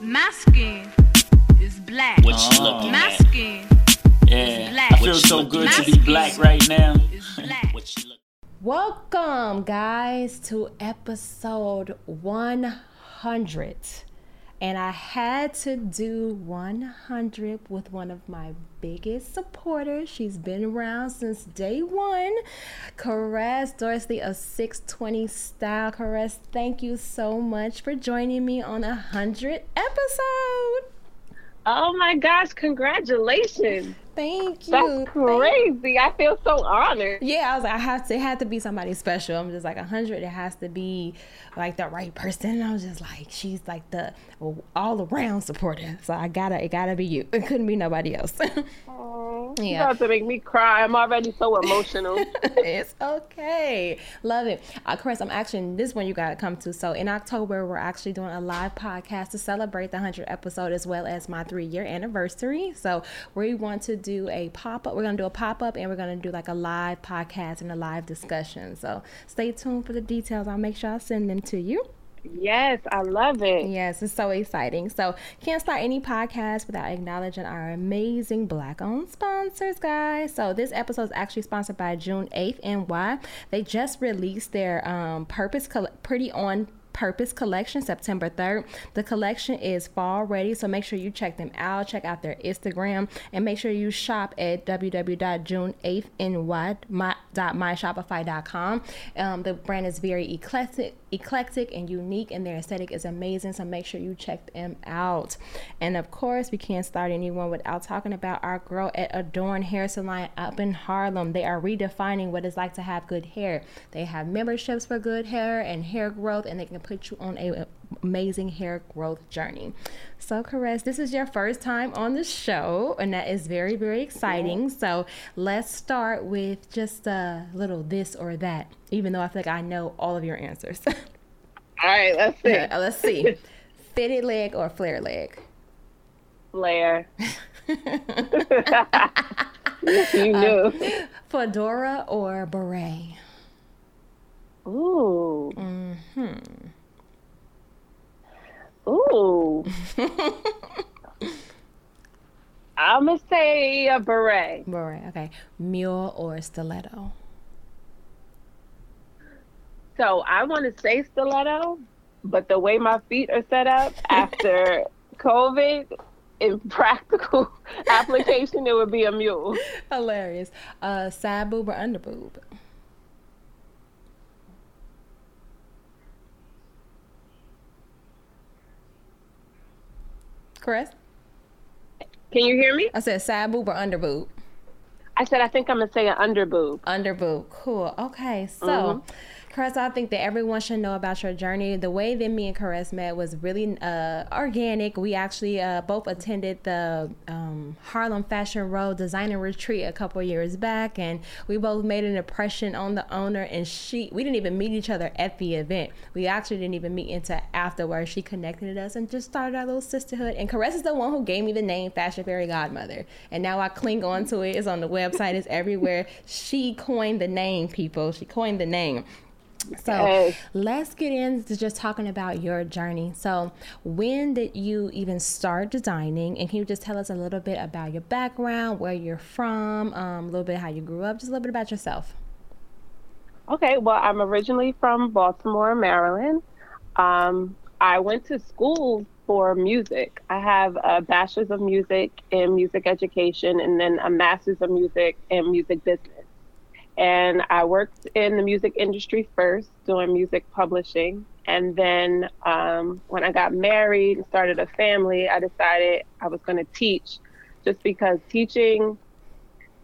My skin is black. What you looking My at? skin Yeah, black. I feel so good to be black right now. black. What you look- Welcome, guys, to episode 100. And I had to do 100 with one of my biggest supporters. She's been around since day one. Caress Dorsley of 620 Style. Caress, thank you so much for joining me on a 100 episode. Oh my gosh, congratulations. Thank you. That's Thank- crazy. I feel so honored. Yeah, I was like, I have to. It had to be somebody special. I'm just like, hundred. It has to be like the right person. And I was just like, she's like the all around supporter. So I gotta, it gotta be you. It couldn't be nobody else. Yeah. You about to make me cry. I'm already so emotional. it's okay. Love it. Uh, Chris, I'm actually this one you gotta come to. So in October, we're actually doing a live podcast to celebrate the 100 episode as well as my three year anniversary. So we want to do a pop up. We're gonna do a pop up and we're gonna do like a live podcast and a live discussion. So stay tuned for the details. I'll make sure I send them to you. Yes, I love it. Yes, it's so exciting. So, can't start any podcast without acknowledging our amazing black owned sponsors, guys. So, this episode is actually sponsored by June 8th NY they just released their um, Purpose Coll- Pretty On Purpose collection September 3rd. The collection is fall ready, so make sure you check them out. Check out their Instagram and make sure you shop at www.june8thny.myshopify.com. Um, the brand is very eclectic, eclectic and unique, and their aesthetic is amazing. So make sure you check them out. And of course, we can't start anyone without talking about our girl at Adorn Hair Salon up in Harlem. They are redefining what it's like to have good hair. They have memberships for good hair and hair growth, and they can put you on a amazing hair growth journey. So, Caress, this is your first time on the show, and that is very, very exciting. So, let's start with just a little this or that, even though I feel like I know all of your answers. All right, let's see. Uh, let's see. Fitted leg or flare leg? Blair. you knew. Fedora or beret? Ooh. Mm-hmm. Ooh. I'm going to say a beret. Beret, okay. Mule or stiletto? So I want to say stiletto, but the way my feet are set up after COVID, in practical application, it would be a mule. Hilarious. Uh, side boob or under boob? Chris? Can you hear me? I said side boob or under boob? I said I think I'm gonna say an under boob. Under boob. Cool. Okay. So, mm-hmm. Caress, I think that everyone should know about your journey. The way that me and Caress met was really uh, organic. We actually uh, both attended the um, Harlem Fashion Row Designer Retreat a couple years back, and we both made an impression on the owner. And she, we didn't even meet each other at the event. We actually didn't even meet until afterwards. She connected us and just started our little sisterhood. And Caress is the one who gave me the name Fashion Fairy Godmother, and now I cling on to it. It's on the website. It's everywhere. She coined the name, people. She coined the name. So Yes. let's get into just talking about your journey. So, when did you even start designing? And can you just tell us a little bit about your background, where you're from, um, a little bit how you grew up, just a little bit about yourself? Okay, well, I'm originally from Baltimore, Maryland. Um, I went to school for music. I have a bachelor's of music in music education and then a master's of music in music business. And I worked in the music industry first, doing music publishing. And then um, when I got married and started a family, I decided I was going to teach just because teaching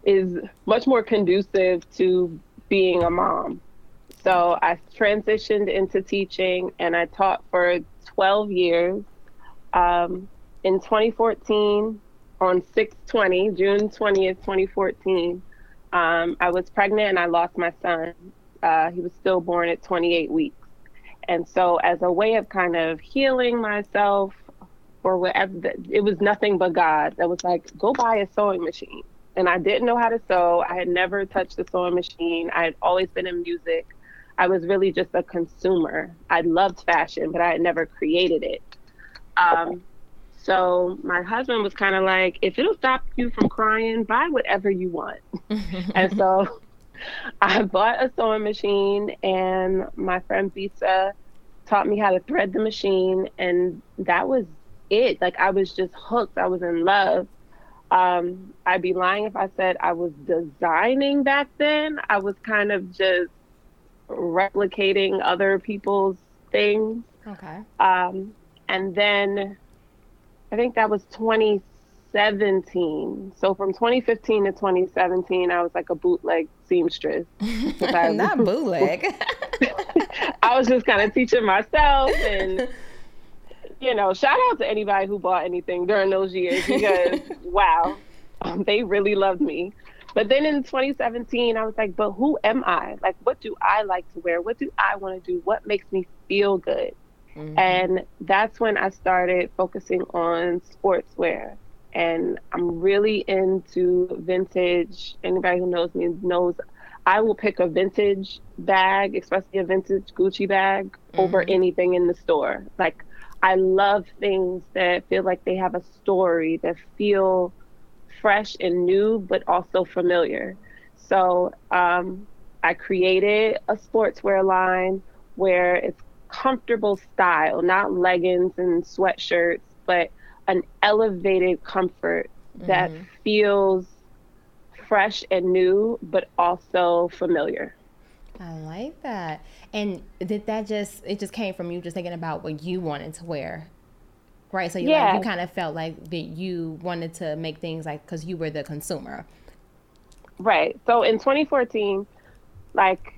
is much more conducive to being a mom. So I transitioned into teaching and I taught for 12 years. Um, in 2014, on 620, June 20th, 2014, um, I was pregnant and I lost my son. Uh, he was stillborn at 28 weeks. And so, as a way of kind of healing myself, or whatever, it was nothing but God that was like, go buy a sewing machine. And I didn't know how to sew. I had never touched a sewing machine. I had always been in music. I was really just a consumer. I loved fashion, but I had never created it. Um, So my husband was kind of like, if it'll stop you from crying, buy whatever you want. and so I bought a sewing machine, and my friend Bisa taught me how to thread the machine, and that was it. Like I was just hooked. I was in love. Um, I'd be lying if I said I was designing back then. I was kind of just replicating other people's things. Okay. Um, and then I think that was 2017. So from 2015 to 2017, I was like a bootleg seamstress. Not bootleg. I was just kind of teaching myself and you know, shout out to anybody who bought anything during those years because wow, um, they really loved me. But then in 2017, I was like, but who am I? Like, what do I like to wear? What do I want to do? What makes me feel good? Mm-hmm. And that's when I started focusing on sportswear. And I'm really into vintage. Anybody who knows me knows I will pick a vintage bag, especially a vintage Gucci bag, mm-hmm. over anything in the store. Like, I love things that feel like they have a story, that feel fresh and new, but also familiar. So um, I created a sportswear line where it's comfortable style, not leggings and sweatshirts, but an elevated comfort mm-hmm. that feels fresh and new, but also familiar. I like that. And did that just it just came from you just thinking about what you wanted to wear? Right. So you yeah. like, you kind of felt like that you wanted to make things like cuz you were the consumer. Right. So in 2014 like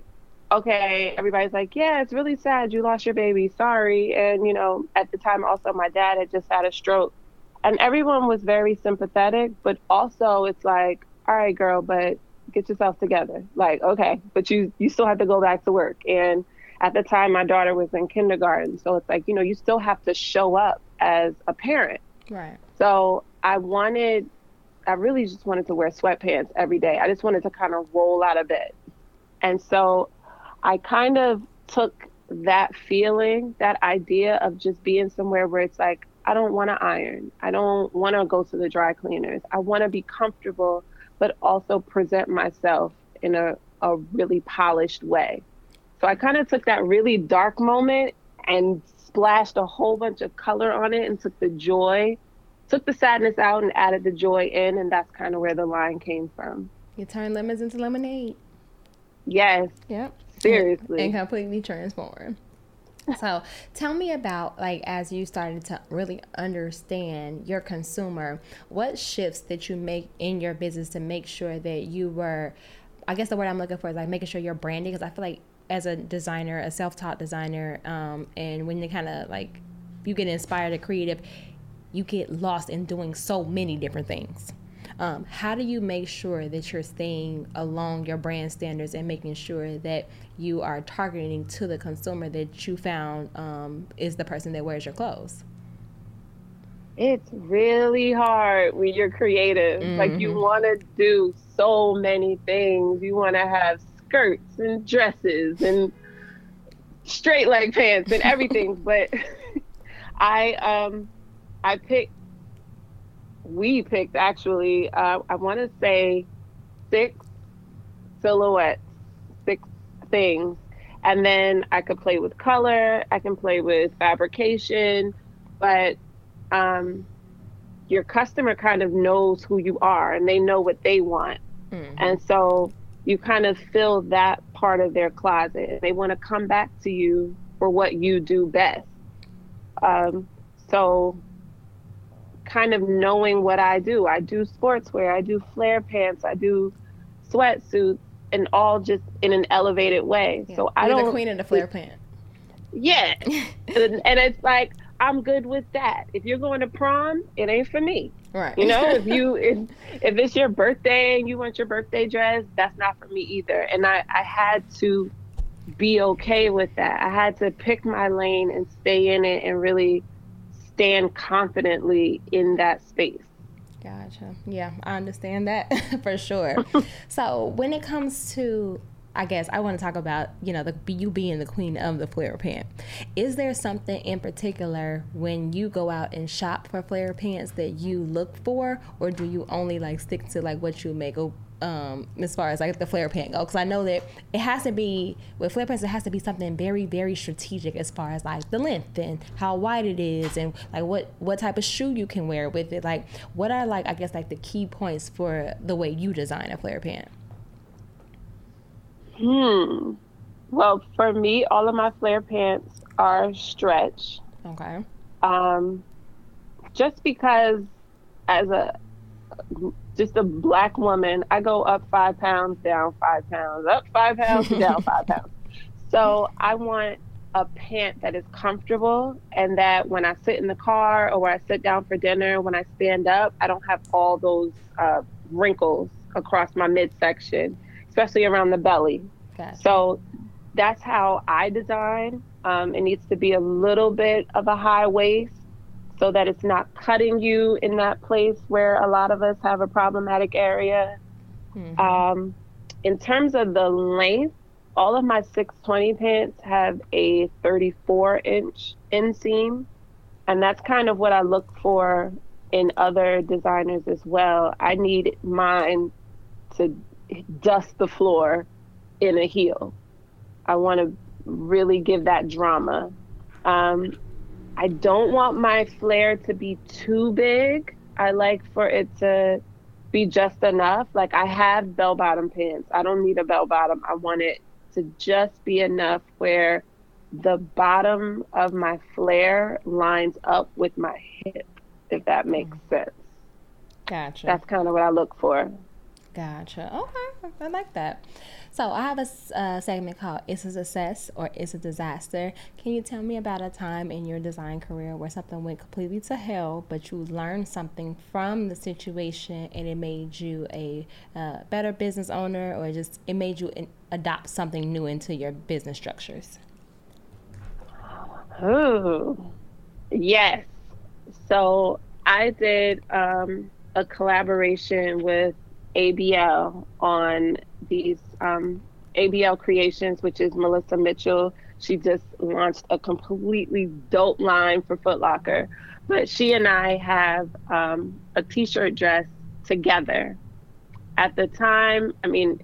okay, everybody's like, "Yeah, it's really sad you lost your baby. Sorry." And you know, at the time also my dad had just had a stroke. And everyone was very sympathetic, but also it's like, "All right, girl, but get yourself together. Like, okay, but you you still have to go back to work. And at the time, my daughter was in kindergarten, so it's like you know you still have to show up as a parent. Right. So I wanted, I really just wanted to wear sweatpants every day. I just wanted to kind of roll out of bed, and so I kind of took that feeling, that idea of just being somewhere where it's like I don't want to iron. I don't want to go to the dry cleaners. I want to be comfortable but also present myself in a, a really polished way. So I kind of took that really dark moment and splashed a whole bunch of color on it and took the joy, took the sadness out and added the joy in. And that's kind of where the line came from. You turn lemons into lemonade. Yes. Yep. Seriously. And completely transform. so tell me about like as you started to really understand your consumer what shifts did you make in your business to make sure that you were i guess the word i'm looking for is like making sure you're branding because i feel like as a designer a self-taught designer um, and when you kind of like you get inspired or creative you get lost in doing so many different things um, how do you make sure that you're staying along your brand standards and making sure that you are targeting to the consumer that you found um, is the person that wears your clothes? It's really hard when you're creative. Mm-hmm. Like you mm-hmm. want to do so many things. You want to have skirts and dresses and straight leg pants and everything. but I um I picked we picked actually, uh, I want to say six silhouettes, six things. And then I could play with color, I can play with fabrication, but um, your customer kind of knows who you are and they know what they want. Mm-hmm. And so you kind of fill that part of their closet. They want to come back to you for what you do best. Um, so kind of knowing what I do. I do sportswear, I do flare pants, I do sweatsuits, and all just in an elevated way. Yeah. So I You're don't. the queen of the flare pant. Yeah, and, and it's like I'm good with that. If you're going to prom, it ain't for me. Right. You know, if you if, if it's your birthday and you want your birthday dress, that's not for me either. And I I had to be okay with that. I had to pick my lane and stay in it and really stand confidently in that space. Gotcha. Yeah, I understand that for sure. so, when it comes to I guess I want to talk about you know the you being the queen of the flare pant. Is there something in particular when you go out and shop for flare pants that you look for, or do you only like stick to like what you make? Um, as far as like the flare pant go, because I know that it has to be with flare pants. It has to be something very, very strategic as far as like the length and how wide it is, and like what what type of shoe you can wear with it. Like, what are like I guess like the key points for the way you design a flare pant? Hmm. Well, for me, all of my flare pants are stretch. Okay. Um, just because as a just a black woman, I go up five pounds, down five pounds, up five pounds, down five pounds. So I want a pant that is comfortable and that when I sit in the car or when I sit down for dinner, when I stand up, I don't have all those uh, wrinkles across my midsection, especially around the belly. Gotcha. So that's how I design. Um, it needs to be a little bit of a high waist so that it's not cutting you in that place where a lot of us have a problematic area. Mm-hmm. Um, in terms of the length, all of my 620 pants have a 34 inch inseam, and that's kind of what I look for in other designers as well. I need mine to dust the floor in a heel. I want to really give that drama. Um, I don't want my flare to be too big. I like for it to be just enough. Like I have bell bottom pants. I don't need a bell bottom. I want it to just be enough where the bottom of my flare lines up with my hip, if that makes mm. sense. Gotcha. That's kind of what I look for. Gotcha. Okay, I like that. So I have a uh, segment called "It's a Success" or "It's a Disaster." Can you tell me about a time in your design career where something went completely to hell, but you learned something from the situation and it made you a uh, better business owner, or just it made you in- adopt something new into your business structures? Oh, yes. So I did um, a collaboration with ABL on these um, ABL Creations, which is Melissa Mitchell. She just launched a completely dope line for Foot Locker. But she and I have um, a t shirt dress together. At the time, I mean,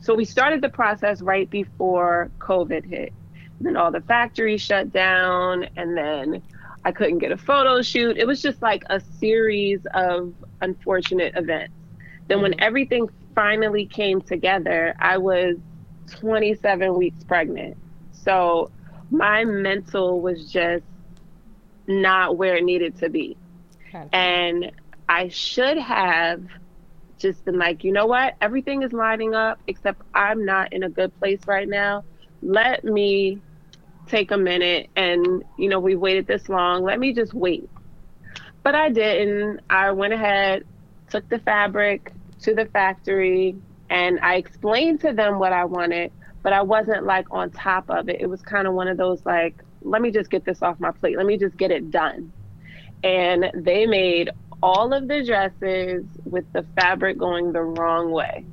so we started the process right before COVID hit. And Then all the factories shut down, and then I couldn't get a photo shoot. It was just like a series of unfortunate events. Then, when mm-hmm. everything finally came together, I was 27 weeks pregnant. So my mental was just not where it needed to be. Okay. And I should have just been like, you know what? Everything is lining up, except I'm not in a good place right now. Let me take a minute and, you know, we waited this long. Let me just wait. But I didn't. I went ahead, took the fabric, to the factory and I explained to them what I wanted, but I wasn't like on top of it. It was kind of one of those like, let me just get this off my plate. Let me just get it done. And they made all of the dresses with the fabric going the wrong way.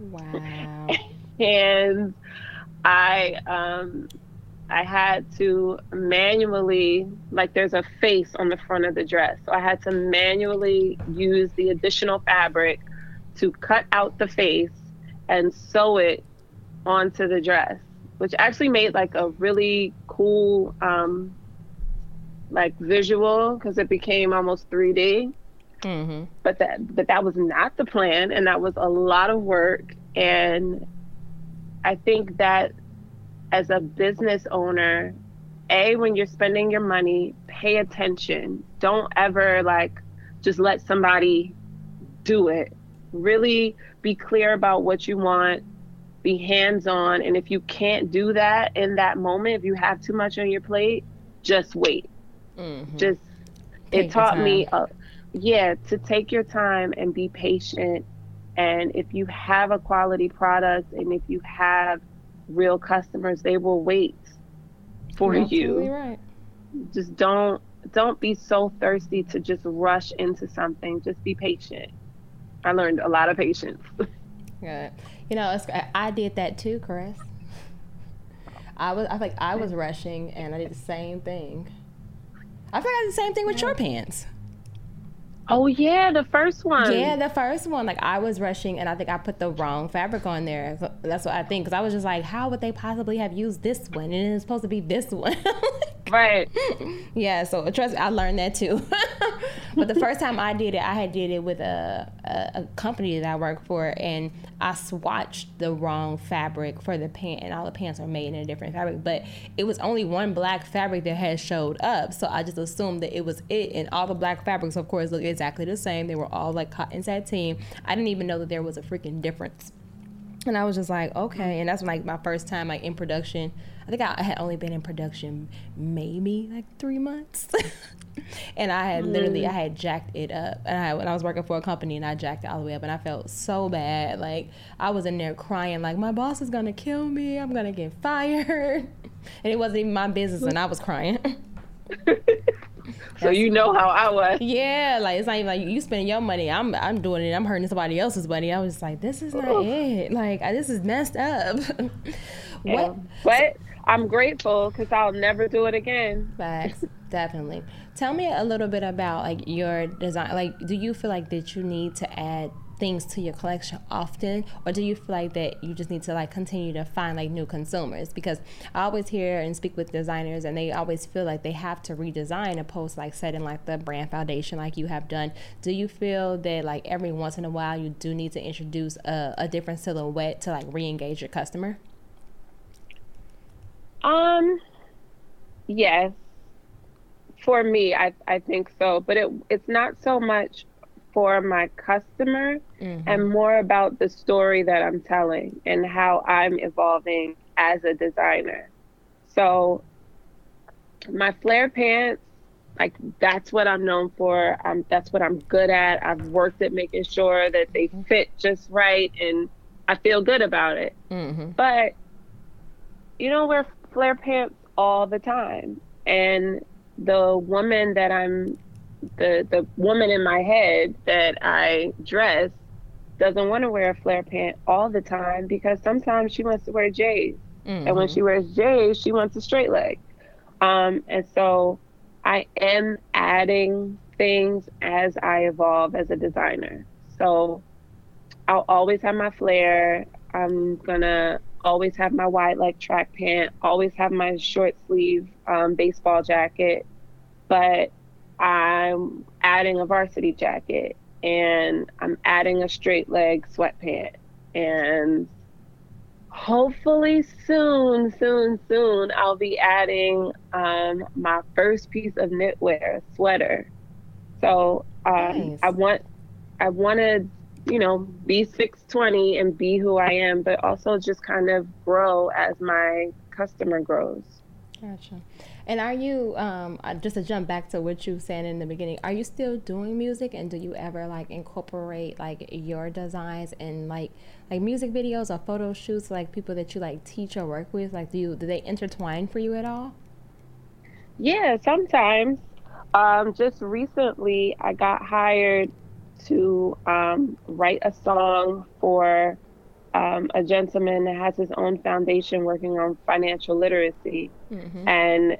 Wow. and I um I had to manually, like there's a face on the front of the dress. So I had to manually use the additional fabric to cut out the face and sew it onto the dress, which actually made like a really cool um, like visual because it became almost 3D. Mm-hmm. But that but that was not the plan, and that was a lot of work. And I think that as a business owner, a when you're spending your money, pay attention. Don't ever like just let somebody do it really be clear about what you want be hands on and if you can't do that in that moment if you have too much on your plate just wait. Mm-hmm. just take it taught me uh, yeah to take your time and be patient. And if you have a quality product and if you have real customers they will wait for You're you. right. just don't don't be so thirsty to just rush into something. Just be patient I learned a lot of patience. Good. You know, it's, I did that too, Chris. I was, I think I was rushing, and I did the same thing. I think I did the same thing with your pants. Oh yeah, the first one. Yeah, the first one. Like I was rushing, and I think I put the wrong fabric on there. So that's what I think. Because I was just like, how would they possibly have used this one, and it's supposed to be this one. right. Yeah. So trust me, I learned that too. But the first time I did it, I had did it with a, a, a company that I work for, and I swatched the wrong fabric for the pant, and all the pants are made in a different fabric. But it was only one black fabric that had showed up, so I just assumed that it was it, and all the black fabrics, of course, look exactly the same. They were all like cotton sateen. I didn't even know that there was a freaking difference. And I was just like, okay. And that's like my first time like in production. I think I had only been in production maybe like three months. and I had literally mm. I had jacked it up. And I when I was working for a company and I jacked it all the way up and I felt so bad. Like I was in there crying like my boss is gonna kill me. I'm gonna get fired. And it wasn't even my business and I was crying. so you know how I was. Yeah, like it's not even like you spending your money. I'm I'm doing it. I'm hurting somebody else's money. I was just like, this is not it. Like I, this is messed up. Yeah. what? But I'm grateful because I'll never do it again. Facts, definitely. Tell me a little bit about like your design. Like, do you feel like that you need to add things to your collection often, or do you feel like that you just need to like continue to find like new consumers? Because I always hear and speak with designers, and they always feel like they have to redesign opposed to like setting like the brand foundation like you have done. Do you feel that like every once in a while you do need to introduce a, a different silhouette to like re-engage your customer? Um, yes. For me, I I think so, but it it's not so much for my customer Mm-hmm. and more about the story that I'm telling and how I'm evolving as a designer. So my flare pants, like that's what I'm known for. Um, that's what I'm good at. I've worked at making sure that they fit just right and I feel good about it. Mm-hmm. But you don't wear flare pants all the time. And the woman that I'm the the woman in my head that I dress doesn't want to wear a flare pant all the time because sometimes she wants to wear J's. And when she wears J's, she wants a straight leg. Um, and so I am adding things as I evolve as a designer. So I'll always have my flare. I'm gonna always have my wide leg track pant, always have my short sleeve um, baseball jacket, but I'm adding a varsity jacket and I'm adding a straight leg sweatpant and hopefully soon, soon, soon I'll be adding um, my first piece of knitwear, a sweater. So um, Nice. I want, I want to, you know, be 620 and be who I am, but also just kind of grow as my customer grows. Gotcha. And are you um uh, just to jump back to what you said in the beginning? Are you still doing music, and do you ever like incorporate like your designs and like like music videos or photo shoots, like people that you like teach or work with? Like, do you do they intertwine for you at all? Yeah, sometimes. Um, just recently, I got hired to um, write a song for um, a gentleman that has his own foundation working on financial literacy. Mm-hmm. And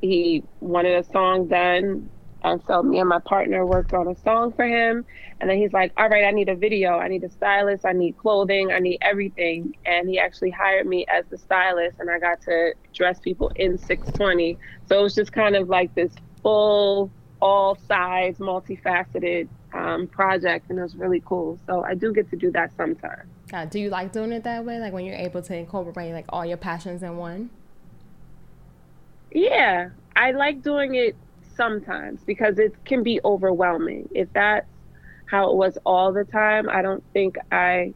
he wanted a song done. And so me and my partner worked on a song for him. And then he's like, all right, I need a video. I need a stylist. I need clothing. I need everything. And he actually hired me as the stylist. And I got to dress people in 620. So it was just kind of like this full, all sides, multifaceted um, project. And it was really cool. So I do get to do that sometimes. Uh, do you like doing it that way? Like when you're able to incorporate like all your passions in one? Yeah, I like doing it sometimes because it can be overwhelming. If that's how it was all the time, I don't think I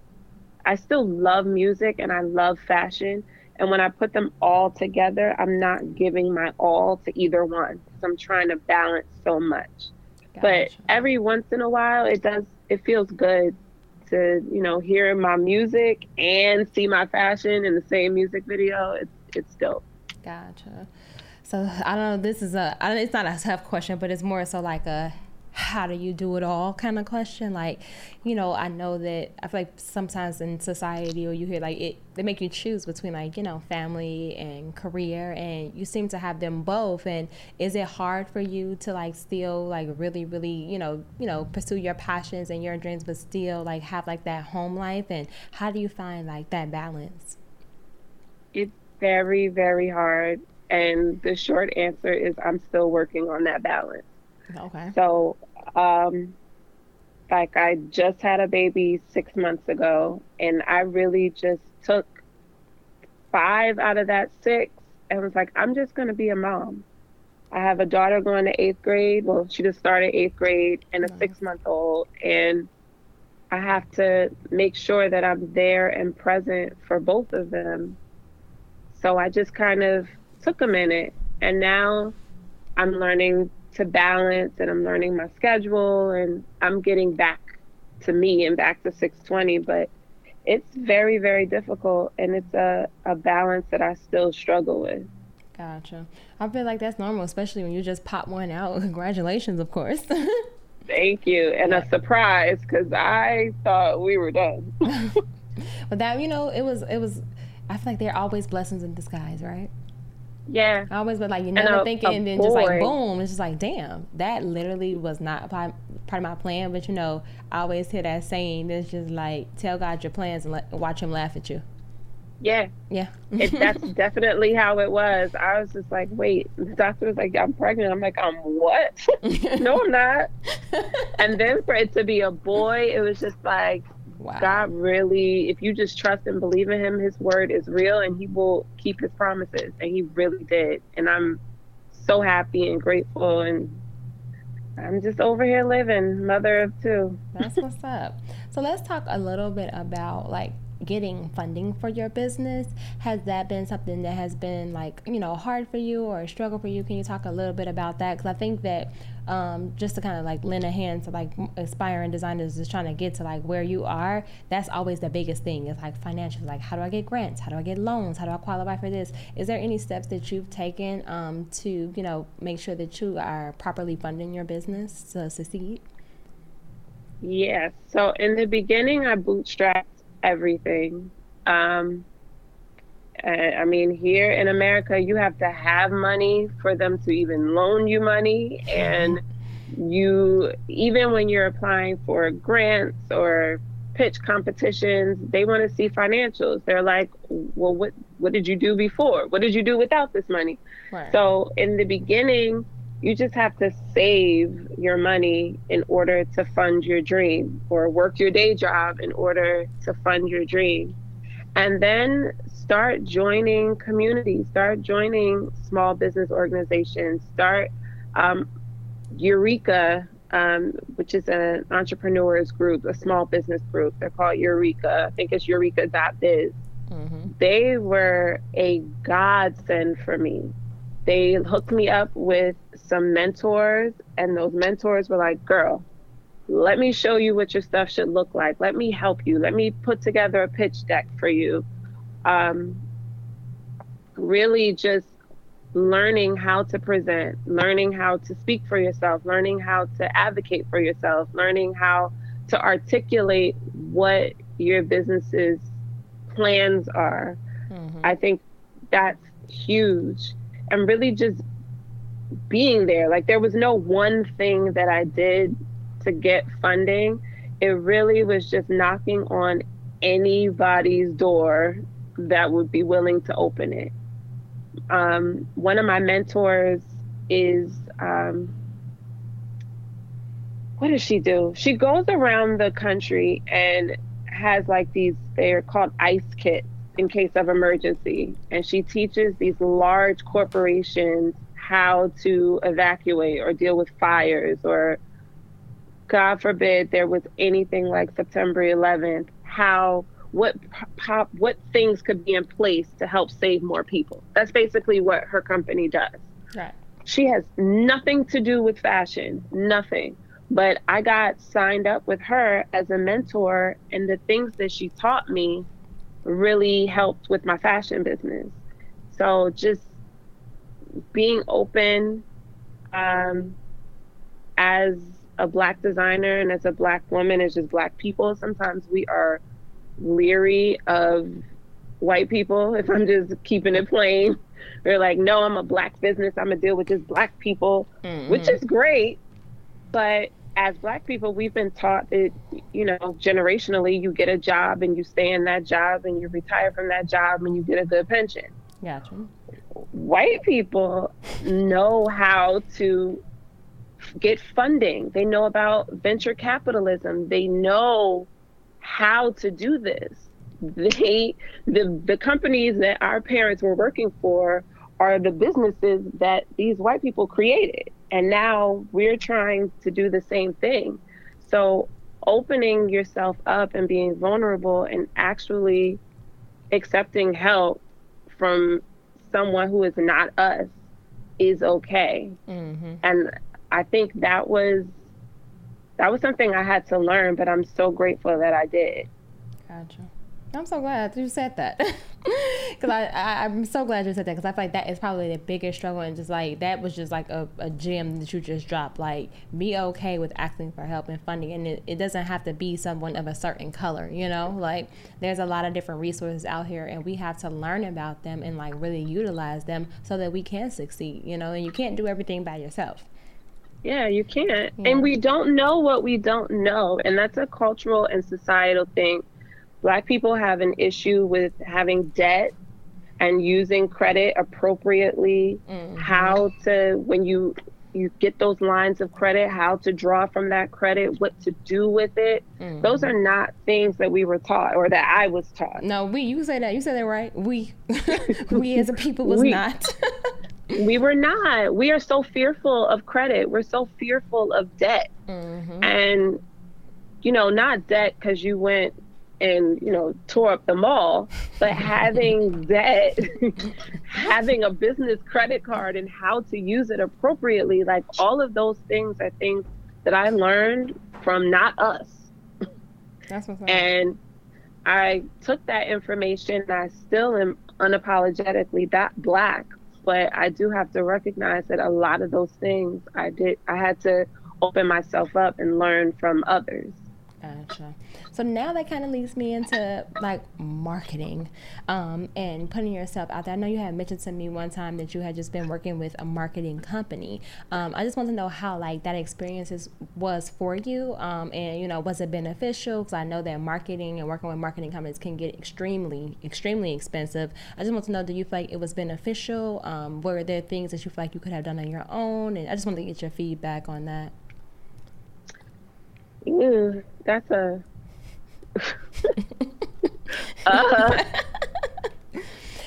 I still love music and I love fashion. And when I put them all together, I'm not giving my all to either one because I'm trying to balance so much. But every once in a while, it does, it feels good to, you know, hear my music and see my fashion in the same music video. It's, it's dope. Gotcha. So I don't know. This is a. I don't, it's not a tough question, but it's more so like a. how do you do it all kind of question. Like, you know, I know that I feel like sometimes in society or you hear like it, they make you choose between like, you know, family and career and you seem to have them both. And is it hard for you to like still like really, really, you know, you know, pursue your passions and your dreams, but still like have like that home life? And how do you find like that balance? It's very, very hard. And the short answer is I'm still working on that balance. Okay. So, um, like I just had a baby six months ago, and I really just took five out of that six and was like, I'm just going to be a mom. I have a daughter going to eighth grade. Well, she just started eighth grade and a nice. six month old. And I have to make sure that I'm there and present for both of them. So I just kind of took a minute. And now I'm learning to balance and I'm learning my schedule and I'm getting back to me and back to 620. But it's very, very difficult and it's a, a balance that I still struggle with. Gotcha. I feel like that's normal, especially when you just pop one out. Congratulations, of course. Thank you. And a surprise because I thought we were done. but that, you know, it was, it was, I feel like they're always blessings in disguise, right? Yeah. I always been like, you never think it, and then boy. just like boom, it's just like, damn, that literally was not part, part of my plan. But you know, I always hear that saying, it's just like, tell God your plans and let, watch Him laugh at you. Yeah. Yeah. it, that's definitely how it was. I was just like, wait, the doctor was like, I'm pregnant. I'm like, I'm what? no, I'm not. and then for it to be a boy, it was just like, Wow. God really, if you just trust and believe in Him, His word is real and He will keep His promises. And He really did. And I'm so happy and grateful. And I'm just over here living, mother of two. That's what's up. So let's talk a little bit about like getting funding for your business? Has that been something that has been like you know hard for you or a struggle for you? Can you talk a little bit about that? Because i think that um, just to kind of like lend a hand to like aspiring designers is trying to get to like where you are that's always the biggest thing it's like financial like how do i get grants? How do i get loans? How do i qualify for this? Is there any steps that you've taken um, to you know make sure that you are properly funding your business to succeed? Yes. So in the beginning i bootstrapped everything. Um, I mean, here in America, you have to have money for them to even loan you money. And you, even when you're applying for grants or pitch competitions, they want to see financials. They're like, well, what, what did you do before? What did you do without this money? Right. So in the beginning, you just have to save your money in order to fund your dream or work your day job in order to fund your dream. And then start joining communities, start joining small business organizations, start um, Eureka, um, which is an entrepreneurs group, a small business group. They're called Eureka. I think it's eureka.biz. Mm-hmm. They were a godsend for me they hooked me up with some mentors, and those mentors were like, girl, let me show you what your stuff should look like. Let me help you. Let me put together a pitch deck for you. Um, really just learning how to present, learning how to speak for yourself, learning how to advocate for yourself, learning how to articulate what your business's plans are. Mm-hmm. I think that's huge and really just being there. Like there was no one thing that I did to get funding. It really was just knocking on anybody's door that would be willing to open it. Um, one of my mentors is um, what does she do? She goes around the country and has like these, they're called ice kits in case of emergency. And she teaches these large corporations how to evacuate or deal with fires or God forbid there was anything like September 11th, how what pop what things could be in place to help save more people. That's basically what her company does. Right. She has nothing to do with fashion, nothing. But I got signed up with her as a mentor and the things that she taught me really helped with my fashion business. So just being open um, as a black designer and as a black woman, as just black people, sometimes we are leery of white people. If I'm just keeping it plain, they're like, no, I'm a black business. I'm gonna deal with just black people, mm-hmm. which is great. But as black people, we've been taught that, you know, generationally, you get a job and you stay in that job and you retire from that job and you get a good pension. Gotcha. White people know how to get funding. They know about venture capitalism. They know how to do this. They the the companies that our parents were working for are the businesses that these white people created. And now we're trying to do the same thing. So opening yourself up and being vulnerable and actually accepting help from someone who is not us is okay. Mm-hmm. And I think that was that was something I had to learn, but I'm so grateful that I did. Gotcha. I'm so glad you said that. Because I, I, am so glad you said that because I feel like that is probably the biggest struggle. And just like that was just like a, a gem that you just dropped. Like, be okay with asking for help and funding. And it, it doesn't have to be someone of a certain color, you know? Like, there's a lot of different resources out here, and we have to learn about them and like really utilize them so that we can succeed, you know? And you can't do everything by yourself. Yeah, you can't. Yeah. And we don't know what we don't know. And that's a cultural and societal thing Black people have an issue with having debt and using credit appropriately. Mm-hmm. How to when you you get those lines of credit, how to draw from that credit, what to do with it. Mm-hmm. Those are not things that we were taught or that I was taught. No, we you say that you said that right. We we as a people was we, not. we were not. We are so fearful of credit. We're so fearful of debt. Mm-hmm. And you know, not debt because you went and you know tore up the mall but having that having a business credit card and how to use it appropriately like all of those things i think that i learned from not us. That's what's and i took that information and i still am unapologetically that black but i do have to recognize that a lot of those things i did i had to open myself up and learn from others. Gotcha. So now that kind of leads me into like marketing um, and putting yourself out there. I know you had mentioned to me one time that you had just been working with a marketing company. Um, I just want to know how like that experience was for you, um, and you know was it beneficial? Because I know that marketing and working with marketing companies can get extremely, extremely expensive. I just want to know, do you feel like it was beneficial? Um, were there things that you feel like you could have done on your own? And I just want to get your feedback on that. Ooh, that's a. uh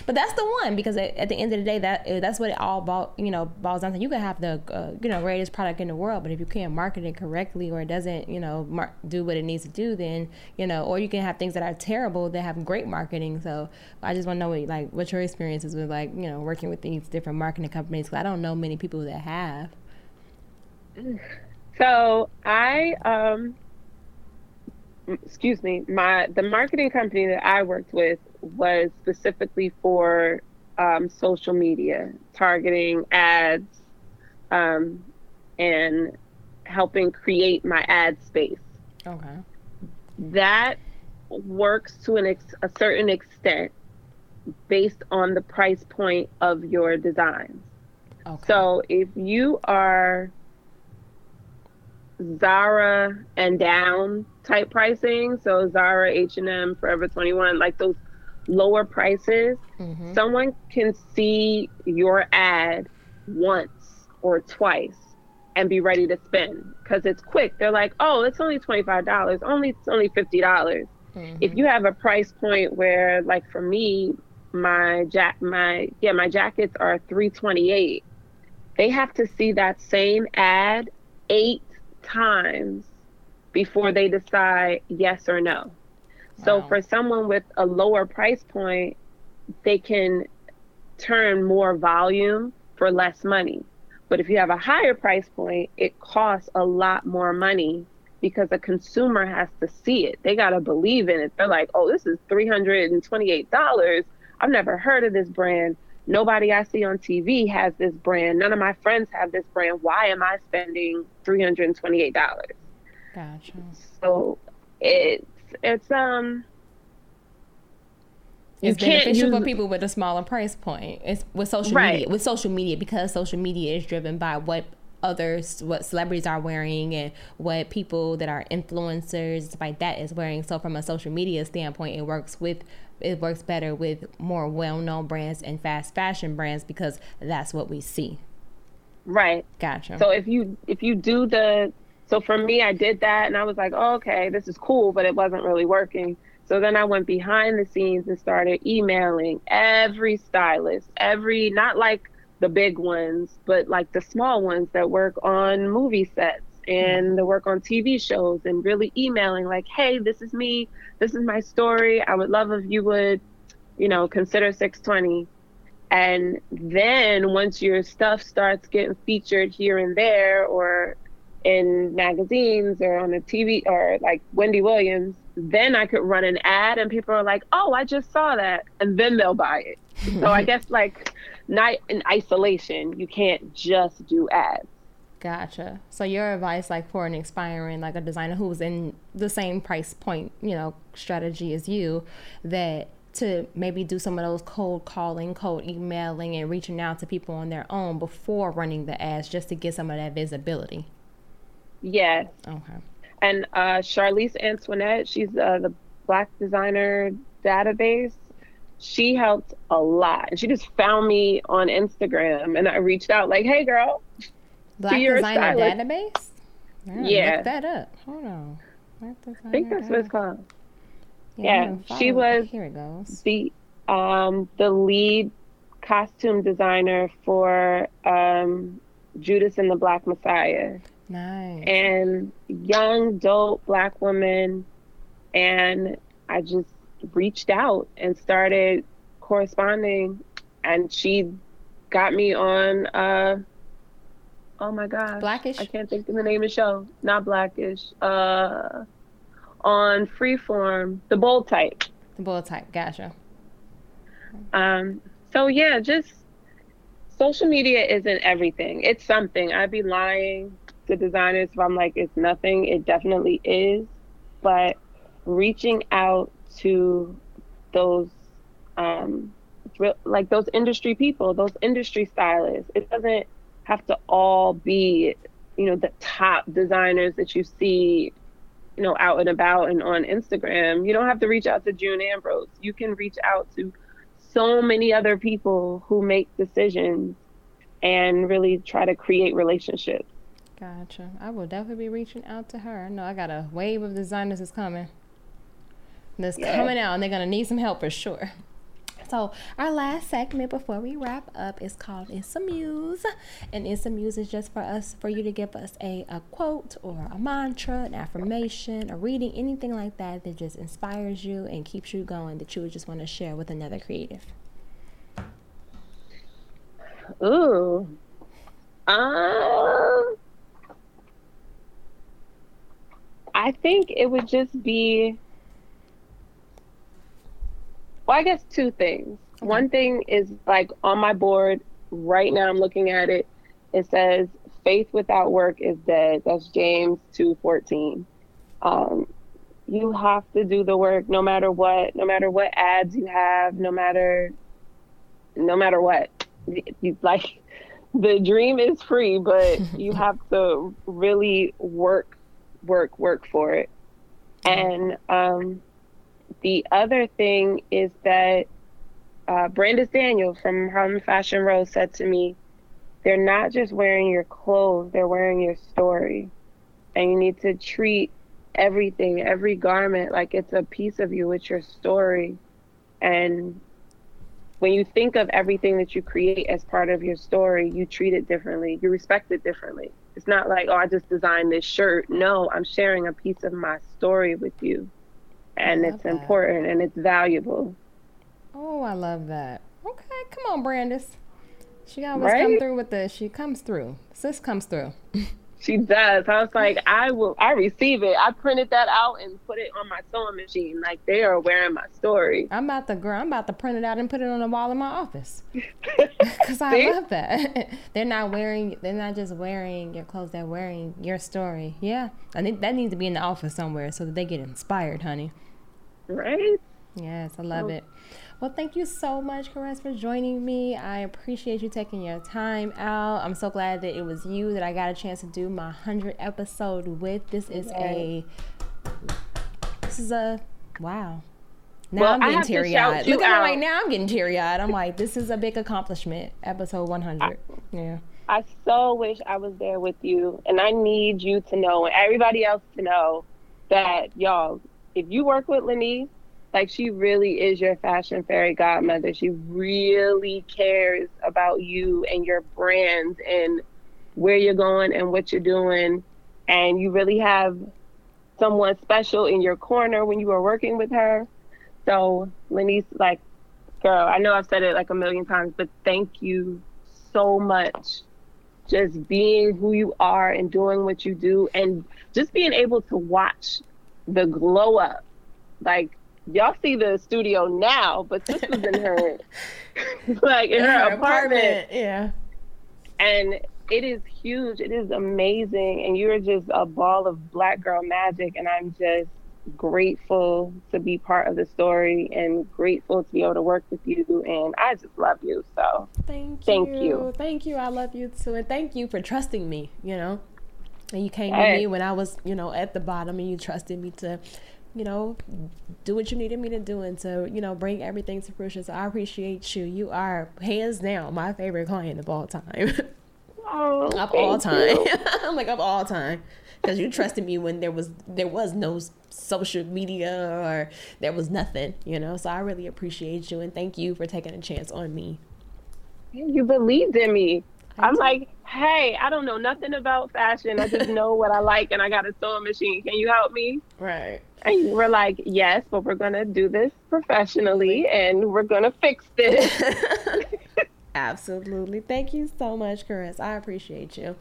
but that's the one because at the end of the day, that uh, that's what it all ball, you know boils down to. You can have the uh, you know greatest product in the world, but if you can't market it correctly or it doesn't you know mar- do what it needs to do, then you know, or you can have things that are terrible that have great marketing. So I just want to know what, like what your experiences with like you know working with these different marketing companies. Cause I don't know many people that have. So I, um, excuse me, my the marketing company that I worked with was specifically for um, social media, targeting ads, um, and helping create my ad space. Okay. That works to an ex- a certain extent based on the price point of your designs. Okay. So if you are Zara and down type pricing. So Zara, H and M, Forever Twenty One, like those lower prices. Mm-hmm. Someone can see your ad once or twice and be ready to spend because it's quick. They're like, oh, it's only twenty five dollars. Only it's only fifty dollars. Mm-hmm. If you have a price point where, like for me, my jack, my yeah, my jackets are three twenty eight. They have to see that same ad eight times before they decide yes or no. So for someone with a lower price point, they can turn more volume for less money. But if you have a higher price point, it costs a lot more money because a consumer has to see it. They got to believe in it. They're like, oh, this is $328. I've never heard of this brand. Nobody I see on TV has this brand. None of my friends have this brand. Why am I spending three hundred and twenty eight dollars? Gotcha. So it's it's um It's beneficial use- for people with a smaller price point. It's with social Right. media. With social media, because social media is driven by what others, what celebrities are wearing, and what people that are influencers like that is wearing. So from a social media standpoint, it works with it works better with more well-known brands and fast fashion brands because that's what we see. right. Gotcha. So if you if you do the so for me I did that and I was like, oh, okay, this is cool, but it wasn't really working. So then I went behind the scenes and started emailing every stylist, every not like the big ones, but like the small ones that work on movie sets and the work on TV shows and really emailing like, hey, this is me, this is my story. I would love if you would, you know, consider 620. And then once your stuff starts getting featured here and there or in magazines or on the TV or like Wendy Williams, then I could run an ad and people are like, oh, I just saw that. And then they'll buy it. so I guess like not in isolation, you can't just do ads. Gotcha. So your advice, like for an aspiring, like a designer who's in the same price point, you know, strategy as you, that to maybe do some of those cold calling, cold emailing, and reaching out to people on their own before running the ads, just to get some of that visibility. Yes. Okay. And uh, Charlese Antoinette, she's uh, the Black Designer Database. She helped a lot. And she just found me on Instagram and I reached out like, hey, girl, Black designer stylist. database. Yeah. Look that up. Hold on. I think that's what it's called. I'm yeah, she was- Here it goes. the um the lead costume designer for um Judas and the Black Messiah Nice. and young dope black woman and I just reached out and started corresponding and she got me on uh oh my gosh Blackish? I can't think of the name of the show not blackish uh on freeform the bold type The Bold type. Gotcha. Um, so yeah, just social media isn't everything. It's something. I'd be lying to designers if I'm like it's nothing. It definitely is. But reaching out to those um like those industry people, those industry stylists, it doesn't have to all be, you know, the top designers that you see you know, out and about and on Instagram. You don't have to reach out to June Ambrose. You can reach out to so many other people who make decisions and really try to create relationships. Gotcha. I will definitely be reaching out to her. I know I got a wave of designers that's coming. That's Yeah. coming out, and they're gonna need some help for sure. So our last segment before we wrap up is called It's a Muse, and It's a Muse is just for us for you to give us a, a quote or a mantra, an affirmation, a reading, anything like that that just inspires you and keeps you going that you would just want to share with another creative. Ooh. Um I think it would just be well, I guess two things. One thing is like on my board right now I'm looking at it. It says faith without work is dead. That's James 2:14. Um you have to do the work no matter what, no matter what ads you have, no matter no matter what. You, like the dream is free, but you have to really work, work, work for it. And um, the other thing is that uh, Brandice Daniel from Harlem Fashion Row said to me, they're not just wearing your clothes, they're wearing your story. And you need to treat everything, every garment, like it's a piece of you, it's your story. And when you think of everything that you create as part of your story, you treat it differently. You respect it differently. It's not like, oh, I just designed this shirt. No, I'm sharing a piece of my story with you. And it's that. important and it's valuable. Oh, I love that. Okay, come on, Brandice. She always come through with the. She comes through. Sis comes through. She does. I was like, I will. I receive it. I printed that out and put it on my sewing machine. Like they are wearing my story. I'm about to, girl. I'm about to print it out and put it on the wall in my office. Cause I love that. they're not wearing. They're not just wearing your clothes. They're wearing your story. Yeah, I think that needs to be in the office somewhere so that they get inspired, honey. Right? Yes, I love Oh. it. Well, thank you so much, Caress, for joining me. I appreciate you taking your time out. I'm so glad that it was you that I got a chance to do my 100 episode with. This is a. This is a. Wow. Now Well, I'm getting teary eyed. Look at me right now. I'm getting teary eyed. I'm like, this is a big accomplishment. Episode 100. Yeah. I so wish I was there with you, and I need you to know, and everybody else to know, that y'all, if you work with Lenise, like she really is your fashion fairy godmother. She really cares about you and your brands and where you're going and what you're doing, and you really have someone special in your corner when you are working with her. So, Lenise, like, girl, I know I've said it like a million times, but thank you so much just being who you are and doing what you do and just being able to watch the glow up like y'all see the studio now but this was in her like in her, apartment. Yeah. and it is huge it is amazing and you're just a ball of black girl magic and i'm just grateful to be part of the story and grateful to be able to work with you and i just love you so Thank you. Thank you. Thank you. I love you too. And thank you for trusting me, you know. And you came to me when I was, you know, at the bottom and you trusted me to, you know, do what you needed me to do and to, you know, bring everything to fruition. So I appreciate you. You are hands down my favorite client of all time. oh, of all time. I'm like of all time. Because you trusted me when there was there was no social media or there was nothing, you know. So I really appreciate you and thank you for taking a chance on me. you believed in me. I'm like, hey, I don't know nothing about fashion. I just know what I like and I got a sewing machine. Can you help me? Right. And you were like, yes, but we're going to do this professionally and we're going to fix this. Absolutely. Thank you so much, Chris. I appreciate you.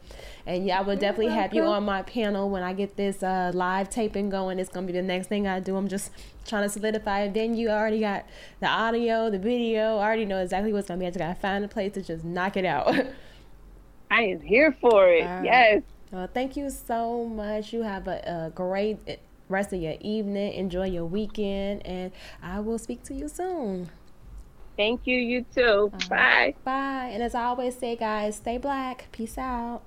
And yeah, I will definitely have you on my panel when I get this uh, live taping going. It's going to be the next thing I do. I'm just trying to solidify a venue. I already got the audio, the video. I already know exactly what's going to be. I just got to find a place to just knock it out. I am here for it. Right. Yes. Well, thank you so much. You have a, a great rest of your evening. Enjoy your weekend. And I will speak to you soon. Thank you. You too. Bye. Bye. And as I always say, guys, stay black. Peace out.